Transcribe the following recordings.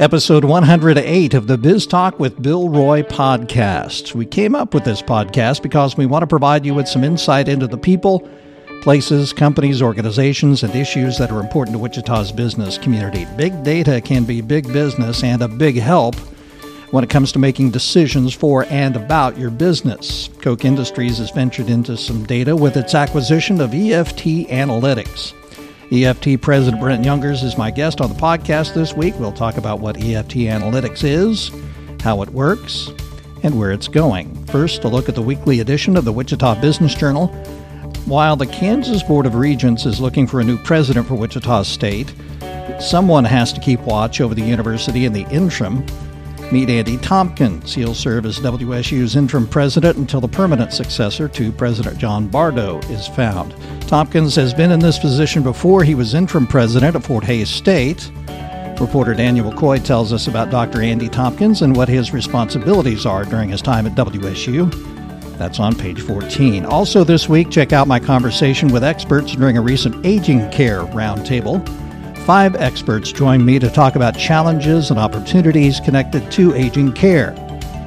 episode 108 of the Biz Talk with Bill Roy podcast. We came up with this podcast because we want to provide you with some insight into the people, places, companies, organizations, and issues that are important to Wichita's business community. Big data can be big business and a big help when it comes to making decisions for and about your business. Koch Industries has ventured into some data with its acquisition of EFT Analytics. EFT President Brent Youngers is my guest on the podcast this week. We'll talk about what EFT Analytics is, how it works, and where it's going. First, a look at the weekly edition of the Wichita Business Journal. While the Kansas Board of Regents is looking for a new president for Wichita State, someone has to keep watch over the university in the interim. Meet Andy Tompkins. He'll serve as WSU's interim president until the permanent successor to President John Bardo is found. Tompkins has been in this position before. He was interim president at Fort Hays State. Reporter Daniel McCoy tells us about Dr. Andy Tompkins and what his responsibilities are during his time at WSU. That's on page 14. Also, this week, check out my conversation with experts during a recent aging care roundtable. Five experts join me to talk about challenges and opportunities connected to aging care.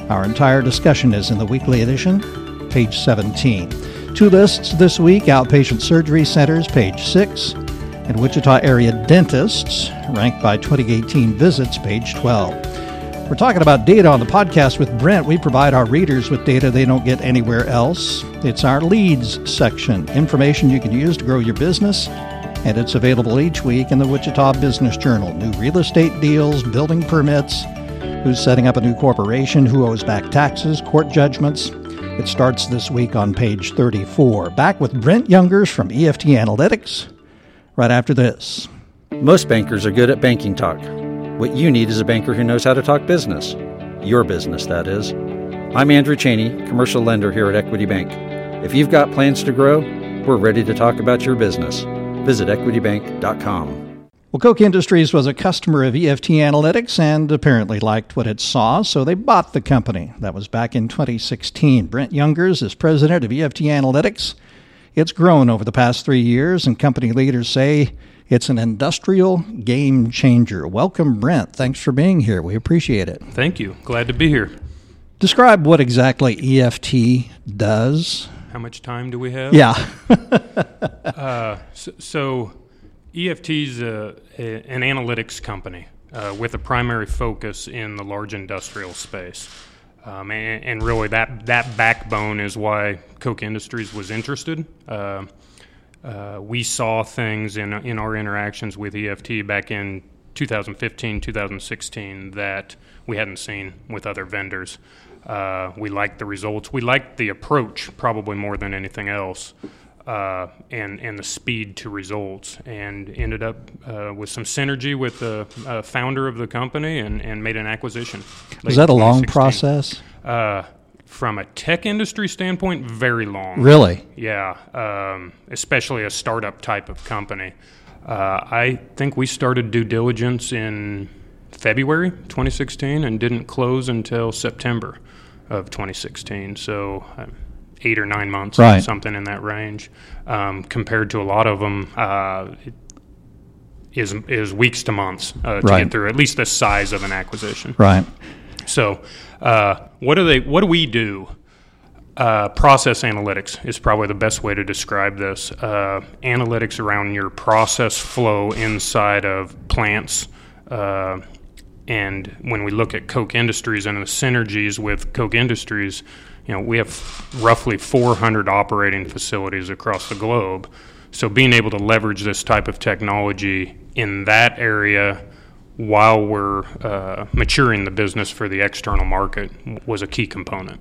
Our entire discussion is in the weekly edition, page 17. Two lists this week outpatient surgery centers, page 6, and Wichita area dentists, ranked by 2018 visits, page 12. We're talking about data on the podcast with Brent. We provide our readers with data they don't get anywhere else. It's our leads section, information you can use to grow your business and it's available each week in the Wichita Business Journal. New real estate deals, building permits, who's setting up a new corporation, who owes back taxes, court judgments. It starts this week on page 34. Back with Brent Youngers from EFT Analytics right after this. Most bankers are good at banking talk. What you need is a banker who knows how to talk business. Your business, that is. I'm Andrew Cheney, commercial lender here at Equity Bank. If you've got plans to grow, we're ready to talk about your business. Visit equitybank.com. Well, Koch Industries was a customer of EFT Analytics and apparently liked what it saw, so they bought the company. That was back in 2016. Brent Youngers is president of EFT Analytics. It's grown over the past three years, and company leaders say it's an industrial game changer. Welcome, Brent. Thanks for being here. We appreciate it. Thank you. Glad to be here. Describe what exactly EFT does how much time do we have? Yeah. uh, so, so, EFT is an analytics company uh, with a primary focus in the large industrial space. Um, and, and, really, that, that backbone is why Koch Industries was interested. Uh, uh we saw things in, in our interactions with EFT back in 2015, 2016 that we hadn't seen with other vendors. Uh, we liked the results. We liked the approach probably more than anything else, uh, and and the speed to results. And ended up uh, with some synergy with the uh, founder of the company, and, and made an acquisition. Was that a long process? Uh, from a tech industry standpoint, very long. Really? Yeah, um, especially a startup type of company. Uh, I think we started due diligence in February 2016 and didn't close until September of 2016. So uh, eight or nine months, right. something in that range, um, compared to a lot of them. Uh, is is weeks to months uh, to right. get through at least the size of an acquisition. Right. So, uh, what do they? What do we do? Uh, process analytics is probably the best way to describe this. Uh, analytics around your process flow inside of plants, uh, and when we look at Koch Industries and the synergies with Koch Industries, you know, we have roughly 400 operating facilities across the globe. So being able to leverage this type of technology in that area while we're uh, maturing the business for the external market was a key component.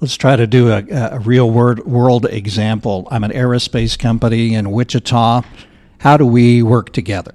Let's try to do a, a real world, world example. I'm an aerospace company in Wichita. How do we work together?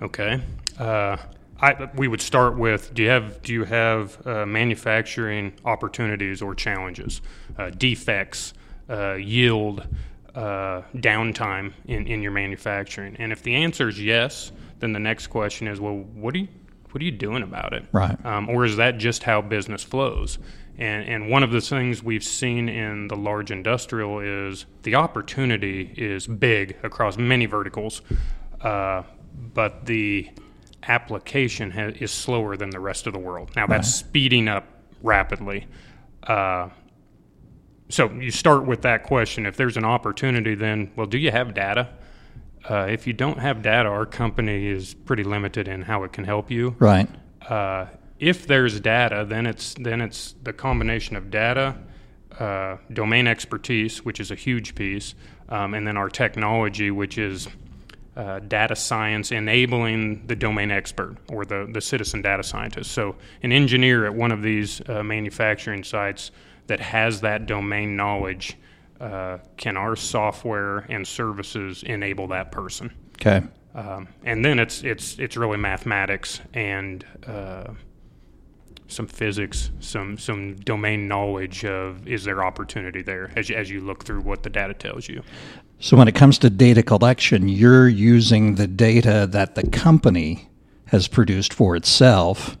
Okay. Uh, I, we would start with do you have do you have uh, manufacturing opportunities or challenges, uh, defects, uh, yield, uh, downtime in, in your manufacturing? And if the answer is yes, then the next question is well, what are you what are you doing about it? Right. Um, or is that just how business flows? And, and one of the things we've seen in the large industrial is the opportunity is big across many verticals, uh, but the application ha- is slower than the rest of the world. Now that's speeding up rapidly. Uh, so you start with that question. If there's an opportunity, then well, do you have data? Uh, if you don't have data, our company is pretty limited in how it can help you. Right. Uh, if there's data, then it's then it's the combination of data, uh, domain expertise, which is a huge piece, um, and then our technology, which is uh, data science enabling the domain expert or the, the citizen data scientist. So, an engineer at one of these uh, manufacturing sites that has that domain knowledge, uh, can our software and services enable that person? Okay. Um, and then it's it's it's really mathematics and uh, some physics, some some domain knowledge of is there opportunity there as you, as you look through what the data tells you. So when it comes to data collection, you're using the data that the company has produced for itself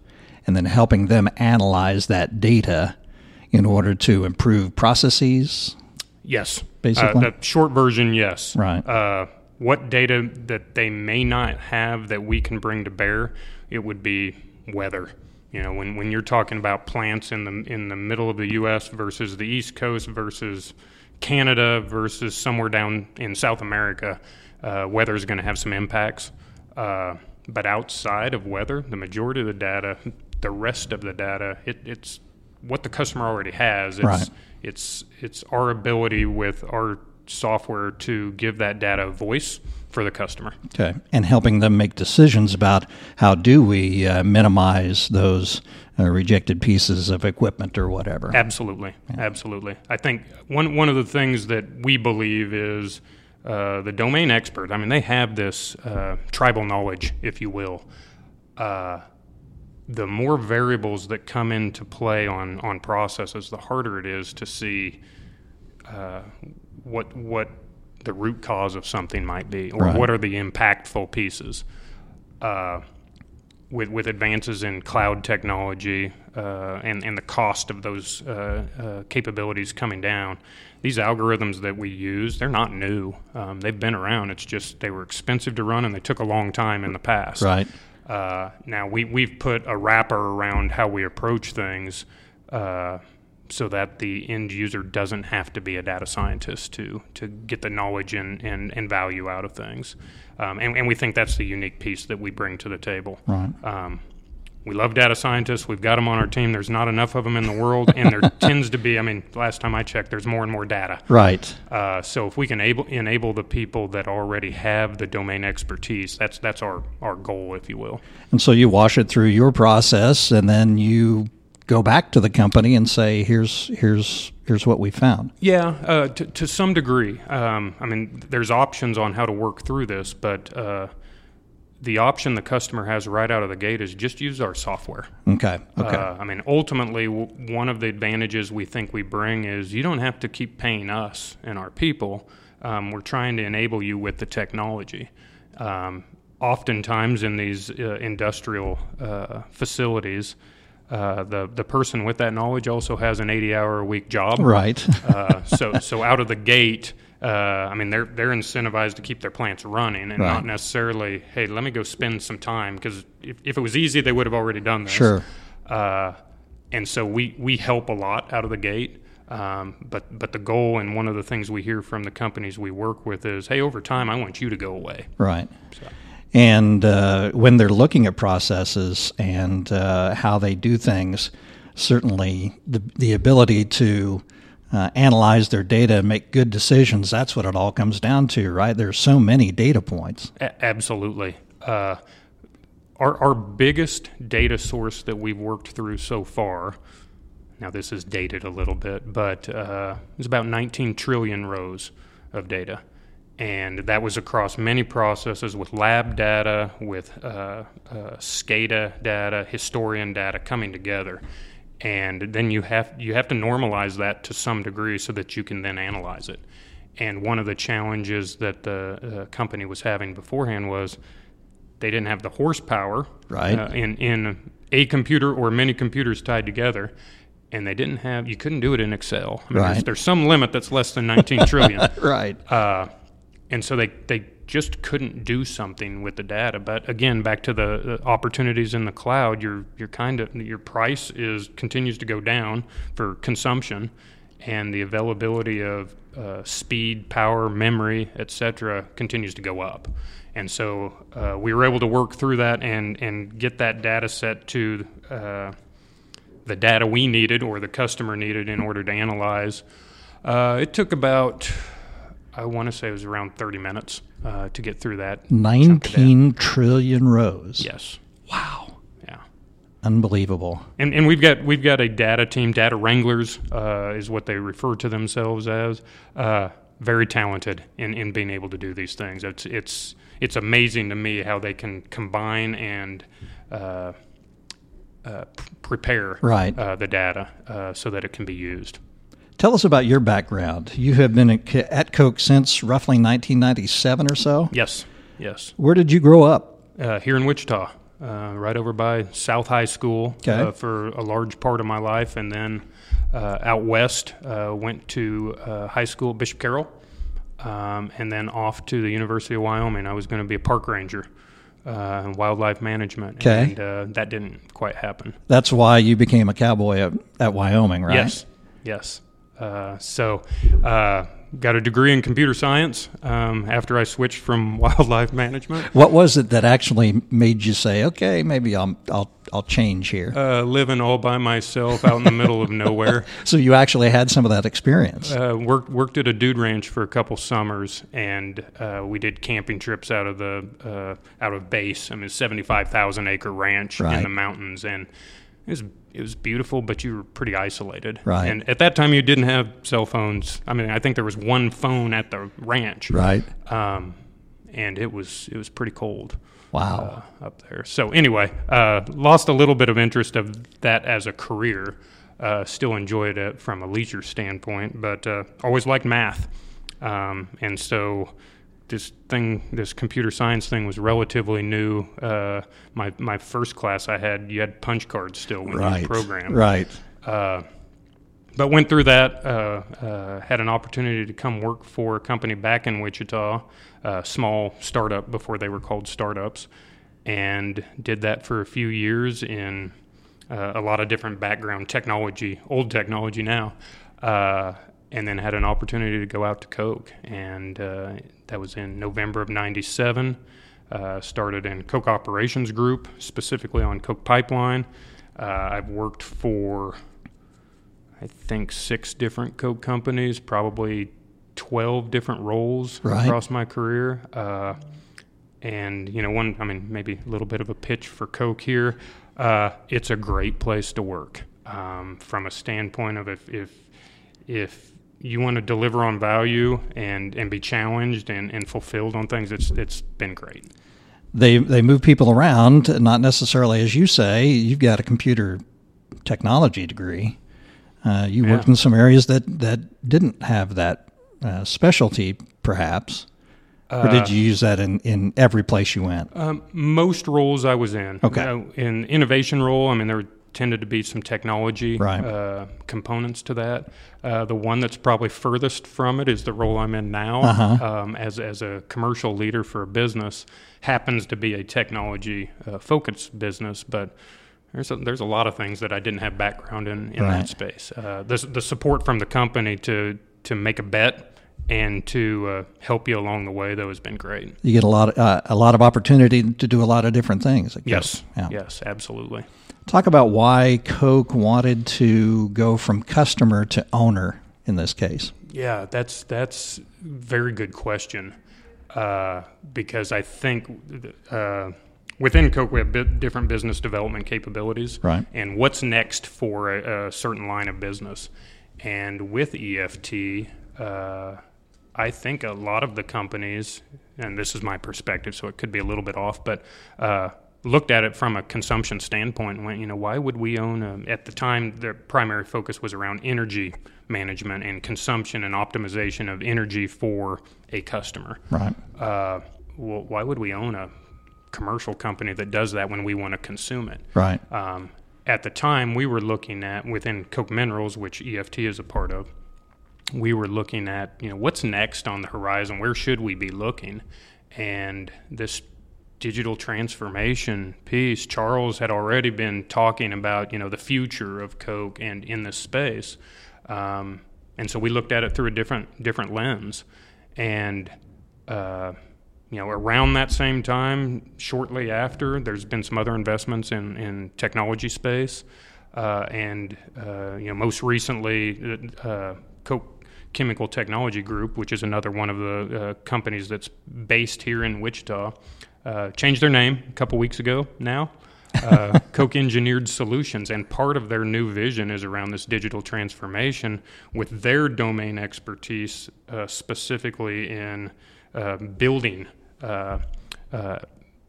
and then helping them analyze that data in order to improve processes. Yes, Basically? uh, the short version, yes. Right. Uh, what data that they may not have that we can bring to bear, it would be weather. You know, when, when you're talking about plants in the in the middle of the U.S. versus the East Coast versus Canada versus somewhere down in South America, uh, weather is going to have some impacts. Uh, but outside of weather, the majority of the data, the rest of the data, it, it's what the customer already has. It's, Right. it's it's our ability with our software to give that data a voice for the customer. Okay. And helping them make decisions about how do we uh, minimize those uh, rejected pieces of equipment or whatever. Absolutely, absolutely. I think one one of the things that we believe is uh, the domain expert. I mean, they have this uh, tribal knowledge, if you will. Uh, the more variables that come into play on on processes, the harder it is to see uh, what what the root cause of something might be, or Right. what are the impactful pieces. Uh, with with advances in cloud technology uh, and and the cost of those uh, uh, capabilities coming down, these algorithms that we use they're not new. Um, they've been around. It's just they were expensive to run and they took a long time in the past. Right. Uh, now we we've put a wrapper around how we approach things. So that the end user doesn't have to be a data scientist to to get the knowledge and, and, and value out of things. Um, and, and we think that's the unique piece that we bring to the table. Right. Um, we love data scientists. We've got them on our team. There's not enough of them in the world, and there tends to be. I mean, last time I checked, there's more and more data. Right. Uh, so if we can able, enable the people that already have the domain expertise, that's that's our our goal, if you will. And so you wash it through your process and then you go back to the company and say, here's, here's, here's what we found. Yeah, uh, to, to some degree. Um, I mean, there's options on how to work through this, but uh, the option the customer has right out of the gate is just use our software. Okay. Okay. Uh, I mean, ultimately, w- one of the advantages we think we bring is you don't have to keep paying us and our people. Um, we're trying to enable you with the technology. Um, oftentimes, in these uh, industrial uh, facilities, uh, the the person with that knowledge also has an 80-hour a week job. right. Uh, so so out of the gate, uh, I mean they're they're incentivized to keep their plants running and Right. not necessarily, hey, let me go spend some time because if, if it was easy, they would have already done this. Sure. Uh, and so we we help a lot out of the gate. Um, but but the goal and one of the things we hear from the companies we work with is, hey, over time, I want you to go away. Right. And uh, when they're looking at processes and uh, how they do things, certainly the, the ability to uh, analyze their data and make good decisions, that's what it all comes down to, right? There's so many data points. A- absolutely. Uh, our, our biggest data source that we've worked through so far, now this is dated a little bit, but uh, it's about 19 trillion rows of data. And that was across many processes with lab data, with uh, uh, SCADA data, historian data coming together. And then you have, you have to normalize that to some degree so that you can then analyze it. And one of the challenges that the uh, company was having beforehand was they didn't have the horsepower Right. uh, in in a computer or many computers tied together, and they didn't have you couldn't do it in Excel. I mean, there's, there's some limit that's less than 19 trillion, Right. uh, and so they they just couldn't do something with the data. But again, back to the, the opportunities in the cloud, your your kind of your price is continues to go down for consumption, and the availability of uh, speed, power, memory, etc., continues to go up. And so uh, we were able to work through that and and get that data set to uh, the data we needed or the customer needed in order to analyze. Uh, it took about I want to say it was around 30 minutes uh, to get through that. chunk of data. 19 trillion rows. Yes. Wow. Yeah. Unbelievable. And, and we've got we've got a data team, data wranglers uh, is what they refer to themselves as. Uh, very talented in, in being able to do these things. It's it's it's amazing to me how they can combine and uh, uh, prepare Right. uh, the data uh, so that it can be used. Tell us about your background. You have been at Koch since roughly 1997 or so. Yes, yes. Where did you grow up? uh, here in Wichita, uh, right over by South High School Okay. uh, for a large part of my life, and then uh, out west uh, went to uh, high school at Bishop Carroll, um, and then off to the University of Wyoming. I was going to be a park ranger. Uh, and wildlife management, Okay. and uh, that didn't quite happen. That's why you became a cowboy at, at Wyoming, right? Yes, yes. Uh, so, uh, got a degree in computer science um, after I switched from wildlife management. What was it that actually made you say, "Okay, maybe I'll I'll I'll change here"? Uh, living all by myself out in the middle of nowhere. so you actually had some of that experience. Uh, worked worked at a dude ranch for a couple summers, and uh, we did camping trips out of the uh, out of base. I mean, seventy five thousand acre ranch Right. in the mountains, and it was it was beautiful, but you were pretty isolated. Right. And at that time, you didn't have cell phones. I mean, I think there was one phone at the ranch. right. Um, and it was it was pretty cold Wow. uh, up there. So anyway, uh, lost a little bit of interest of that as a career. Uh, still enjoyed it from a leisure standpoint, but uh, always liked math, um, and so this thing, this computer science thing, was relatively new. Uh, my my first class I had, you had punch cards still when right. you program, Right. uh, but went through that. Uh, uh, had an opportunity to come work for a company back in Wichita, a small startup before they were called startups, and did that for a few years in uh, a lot of different background technology, old technology now. And then had an opportunity to go out to Koch, and uh, that was in November of '97. Uh, started in Koch Operations Group, specifically on Koch Pipeline. Uh, I've worked for I think six different Koch companies, probably 12 different roles Right. across my career. Uh, and, you know, one, I mean, maybe a little bit of a pitch for Koch here. Uh, it's a great place to work um, from a standpoint of if, if, if you want to deliver on value and, and be challenged and, and fulfilled on things, it's, it's been great. They they move people around, not necessarily as you say. You've got a computer technology degree. Uh, you worked in some areas that that didn't have that uh, specialty, perhaps. or did you use that in, in every place you went? Um, most roles I was in. Okay. Uh, in innovation role, I mean, there tended to be some technology Right. uh, components to that. Uh, the one that's probably furthest from it is the role I'm in now Uh-huh. um, as, as a commercial leader for a business. Happens to be a technology uh, focused business, but there's a, there's a lot of things that I didn't have background in in Right. that space. Uh, the, the support from the company to, to make a bet and to uh, help you along the way, though, has been great. You get a lot of, uh, a lot of opportunity to do a lot of different things. Yes. Yeah. Yes, absolutely. Talk about why Koch wanted to go from customer to owner in this case. Yeah, that's that's very good question uh, because I think uh, within Koch we have different business development capabilities, Right. And what's next for a, a certain line of business, and with EFT. Uh, I think a lot of the companies, and this is my perspective, so it could be a little bit off, but uh, looked at it from a consumption standpoint and went, you know, why would we own a, at the time, their primary focus was around energy management and consumption and optimization of energy for a customer. Right. Uh, well, why would we own a commercial company that does that when we want to consume it? Right. Um, at the time, we were looking at within Koch Minerals, which EFT is a part of. We were looking at you know what's next on the horizon. Where should we be looking? and this digital transformation piece, Charles had already been talking about you know the future of Koch and in this space, um, and so we looked at it through a different different lens, and uh, you know around that same time, shortly after, there's been some other investments in in technology space, uh, and uh, you know most recently, uh, Koch Chemical Technology Group, which is another one of the uh, companies that's based here in Wichita, uh, changed their name a couple weeks ago now. uh, Koch Engineered Solutions, and part of their new vision is around this digital transformation with their domain expertise, uh, specifically in uh, building uh, uh,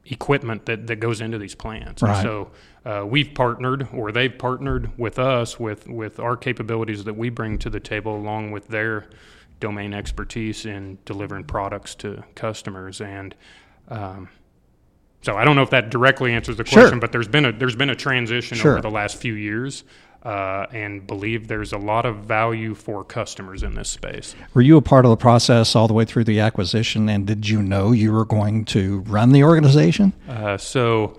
equipment that, that goes into these plants. Right. so uh, we've partnered, or they've partnered with us with, with our capabilities that we bring to the table, along with their domain expertise in delivering products to customers. And um, so I don't know if that directly answers the Sure. question, but there's been a there's been a transition Sure. over the last few years. Uh, and believe there's a lot of value for customers in this space. Were you a part of the process all the way through the acquisition? And did you know you were going to run the organization? Uh, so,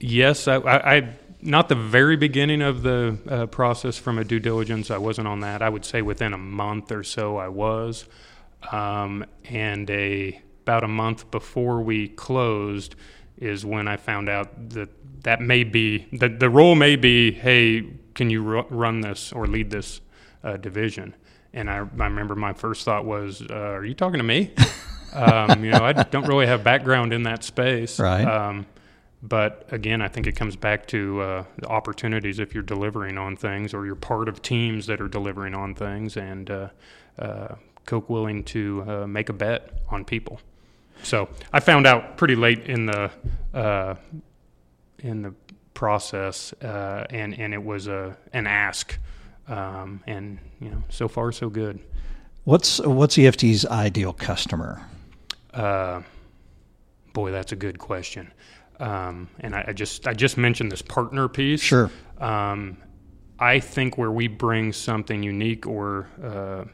yes, I, I, I not the very beginning of the uh, process from a due diligence. I wasn't on that. I would say within a month or so, I was, um, and a about a month before we closed is when I found out that that may be the the role may be, hey, can you ru- run this or lead this uh, division? And I, I remember my first thought was, uh, "Are you talking to me?" um, you know, I don't really have background in that space. Right. Um, but again, I think it comes back to uh, the opportunities if you're delivering on things or you're part of teams that are delivering on things and uh, uh, Koch willing to uh, make a bet on people. So I found out pretty late in the uh, in the process, uh, and and it was a an ask, um, and you know so far so good. What's what's EFT's ideal customer? Uh, boy, that's a good question. Um, and I, I just I just mentioned this partner piece. Sure. Um, I think where we bring something unique or uh,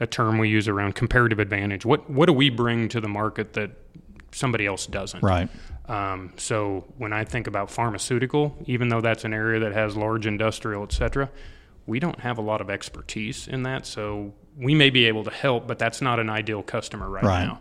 a term we use around comparative advantage. What what do we bring to the market that somebody else doesn't? Right. Um, so when I think about pharmaceutical, even though that's an area that has large industrial, et cetera, we don't have a lot of expertise in that. So we may be able to help, but that's not an ideal customer right, Right. now.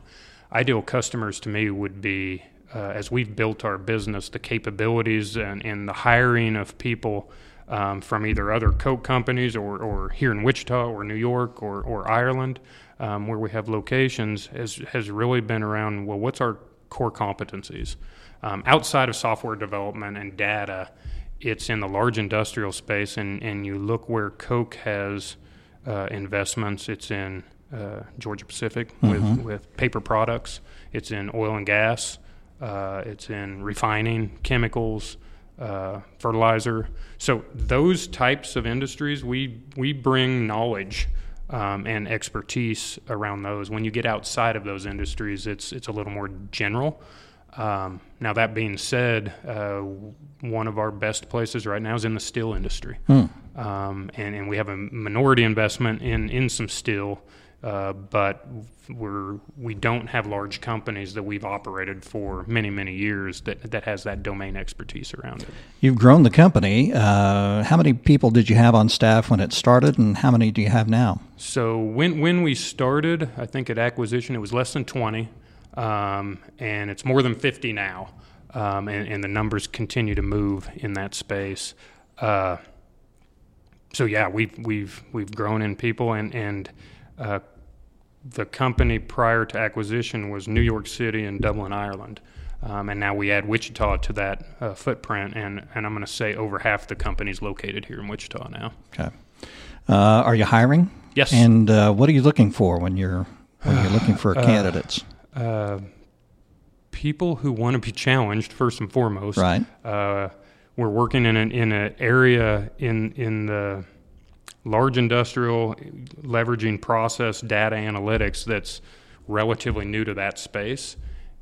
Ideal customers to me would be, uh, as we've built our business, the capabilities and, and the hiring of people um, from either other Koch companies or, or here in Wichita or New York or, or Ireland, um, where we have locations, has, has really been around well, what's our core competencies? Um, outside of software development and data, it's in the large industrial space, and, and you look where Koch has uh, investments, it's in uh, Georgia Pacific with, with paper products, it's in oil and gas, uh, it's in refining, chemicals, uh, fertilizer. So those types of industries, we we bring knowledge um, and expertise around those. When you get outside of those industries, it's it's a little more general. Um, now that being said, uh, one of our best places right now is in the steel industry, um, and and we have a minority investment in in some steel. Uh, but we're we don't have large companies that we've operated for many many years that that has that domain expertise around it. You've grown the company. Uh, how many people did you have on staff when it started, and how many do you have now? So when when we started, I think at acquisition it was less than twenty, um, and it's more than fifty now, um, and, and the numbers continue to move in that space. Uh, so yeah, we've we've we've grown in people, and and uh, the company prior to acquisition was New York City and Dublin, Ireland. Um, and now we add Wichita to that uh, footprint, and, and I'm going to say over half the company's located here in Wichita now. Okay. Uh, are you hiring? Yes. And uh, what are you looking for when you're when you're looking for candidates? uh, people who want to be challenged first and foremost. Right. Uh, we're working in an in an area in in the large industrial leveraging process data analytics that's relatively new to that space,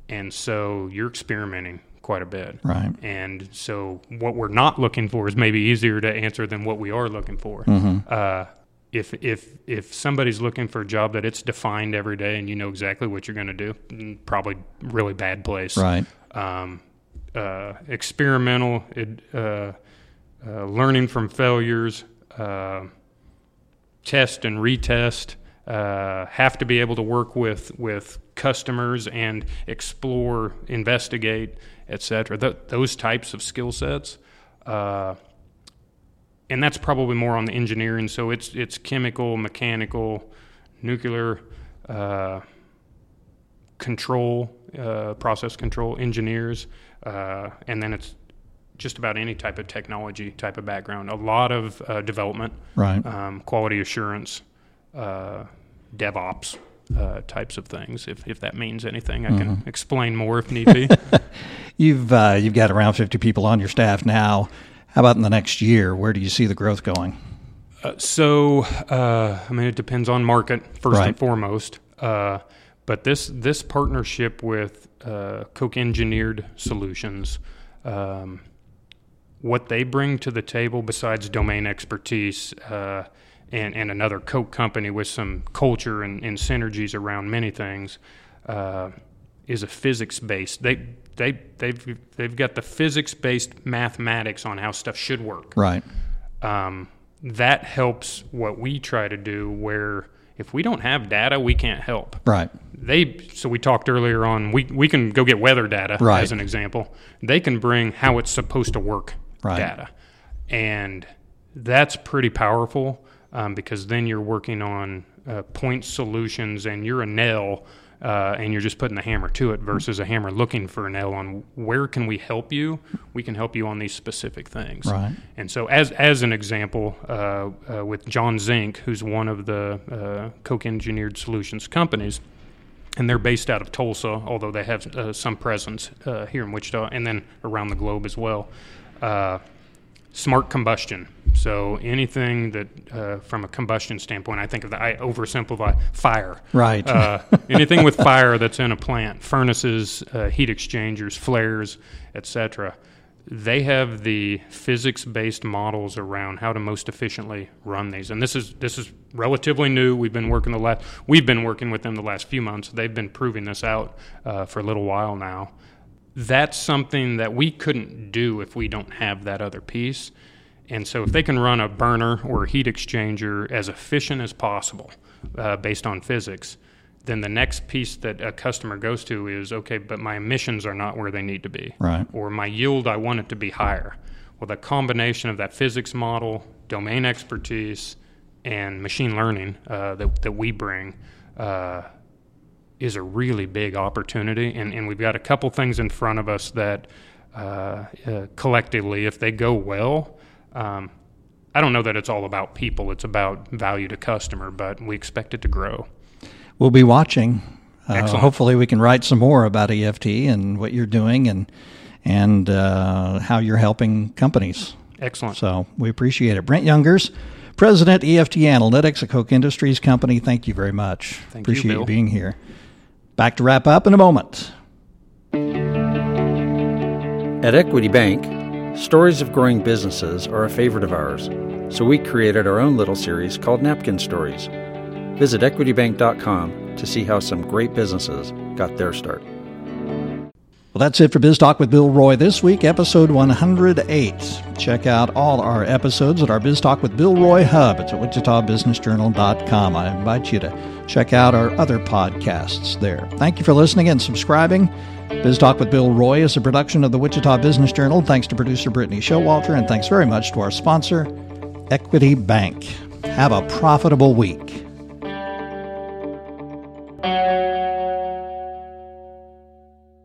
and so you're experimenting quite a bit. Right. And so what we're not looking for is maybe easier to answer than what we are looking for. Uh, if if if somebody's looking for a job that it's defined every day and you know exactly what you're going to do, mm, probably really bad place. Right. Um, uh, experimental, uh, uh, learning from failures, uh, test and retest. Uh, have to be able to work with with customers and explore, investigate, etc. Th- those types of skill sets, uh, and that's probably more on the engineering. So it's it's chemical, mechanical, nuclear uh, control, uh, process control engineers, uh, and then it's just about any type of technology type of background. A lot of uh, development, Right. um, quality assurance, uh, DevOps uh, types of things. If, if that means anything, I can explain more if need be. You've uh, you've got around 50 people on your staff now. How about in the next year? Where do you see the growth going? Uh, so, uh, I mean, it depends on market first Right. and foremost. Uh, but this this partnership with uh, Koch Engineered Solutions, um, what they bring to the table besides domain expertise uh, and and another Koch company with some culture and, and synergies around many things, uh, is a physics based. They they they've they've got the physics based mathematics on how stuff should work Right. um, that helps what we try to do where if we don't have data we can't help Right. they so we talked earlier on we, we can go get weather data Right. as an example they can bring how it's supposed to work Right. data and that's pretty powerful um, because then you're working on uh, point solutions and you're a nail uh, and you're just putting the hammer to it versus a hammer looking for a nail on where can we help you we can help you on these specific things Right. and so, as as an example, uh, uh, with John Zink, who's one of the uh, Koch Engineered Solutions companies, and they're based out of Tulsa, although they have uh, some presence uh, here in Wichita and then around the globe as well. Uh, smart combustion. So anything that, uh, from a combustion standpoint, I think of the I oversimplify fire. Right. Uh, anything with fire that's in a plant, furnaces, uh, heat exchangers, flares, etc. They have the physics-based models around how to most efficiently run these, and this is this is relatively new. We've been working the last we've been working with them the last few months. They've been proving this out uh, for a little while now. That's something that we couldn't do if we don't have that other piece. And so, if they can run a burner or a heat exchanger as efficient as possible uh, based on physics, then the next piece that a customer goes to is okay, but my emissions are not where they need to be. Right. Or my yield, I want it to be higher. Well, the combination of that physics model, domain expertise, and machine learning uh, that, that we bring uh, is a really big opportunity. And, and we've got a couple things in front of us that uh, uh, collectively, if they go well, um, I don't know that it's all about people, it's about value to customer, but we expect it to grow. We'll be watching. Uh, hopefully, we can write some more about EFT and what you're doing and and uh, how you're helping companies. Excellent. So we appreciate it. Brent Youngers, President EFT Analytics, a Koch Industries company. Thank you very much. Thank you, appreciate Bill. being here. Back to wrap up in a moment. At Equity Bank, stories of growing businesses are a favorite of ours, so we created our own little series called Napkin Stories. Visit equitybank.com to see how some great businesses got their start. Well, that's it for Biz Talk with Bill Roy this week, episode 108. Check out all our episodes at our Biz Talk with Bill Roy hub. It's at wichitabusinessjournal.com. I invite you to check out our other podcasts there. Thank you for listening and subscribing. Biz Talk with Bill Roy is a production of the Wichita Business Journal. Thanks to producer Brittany Showalter, and thanks very much to our sponsor, Equity Bank. Have a profitable week.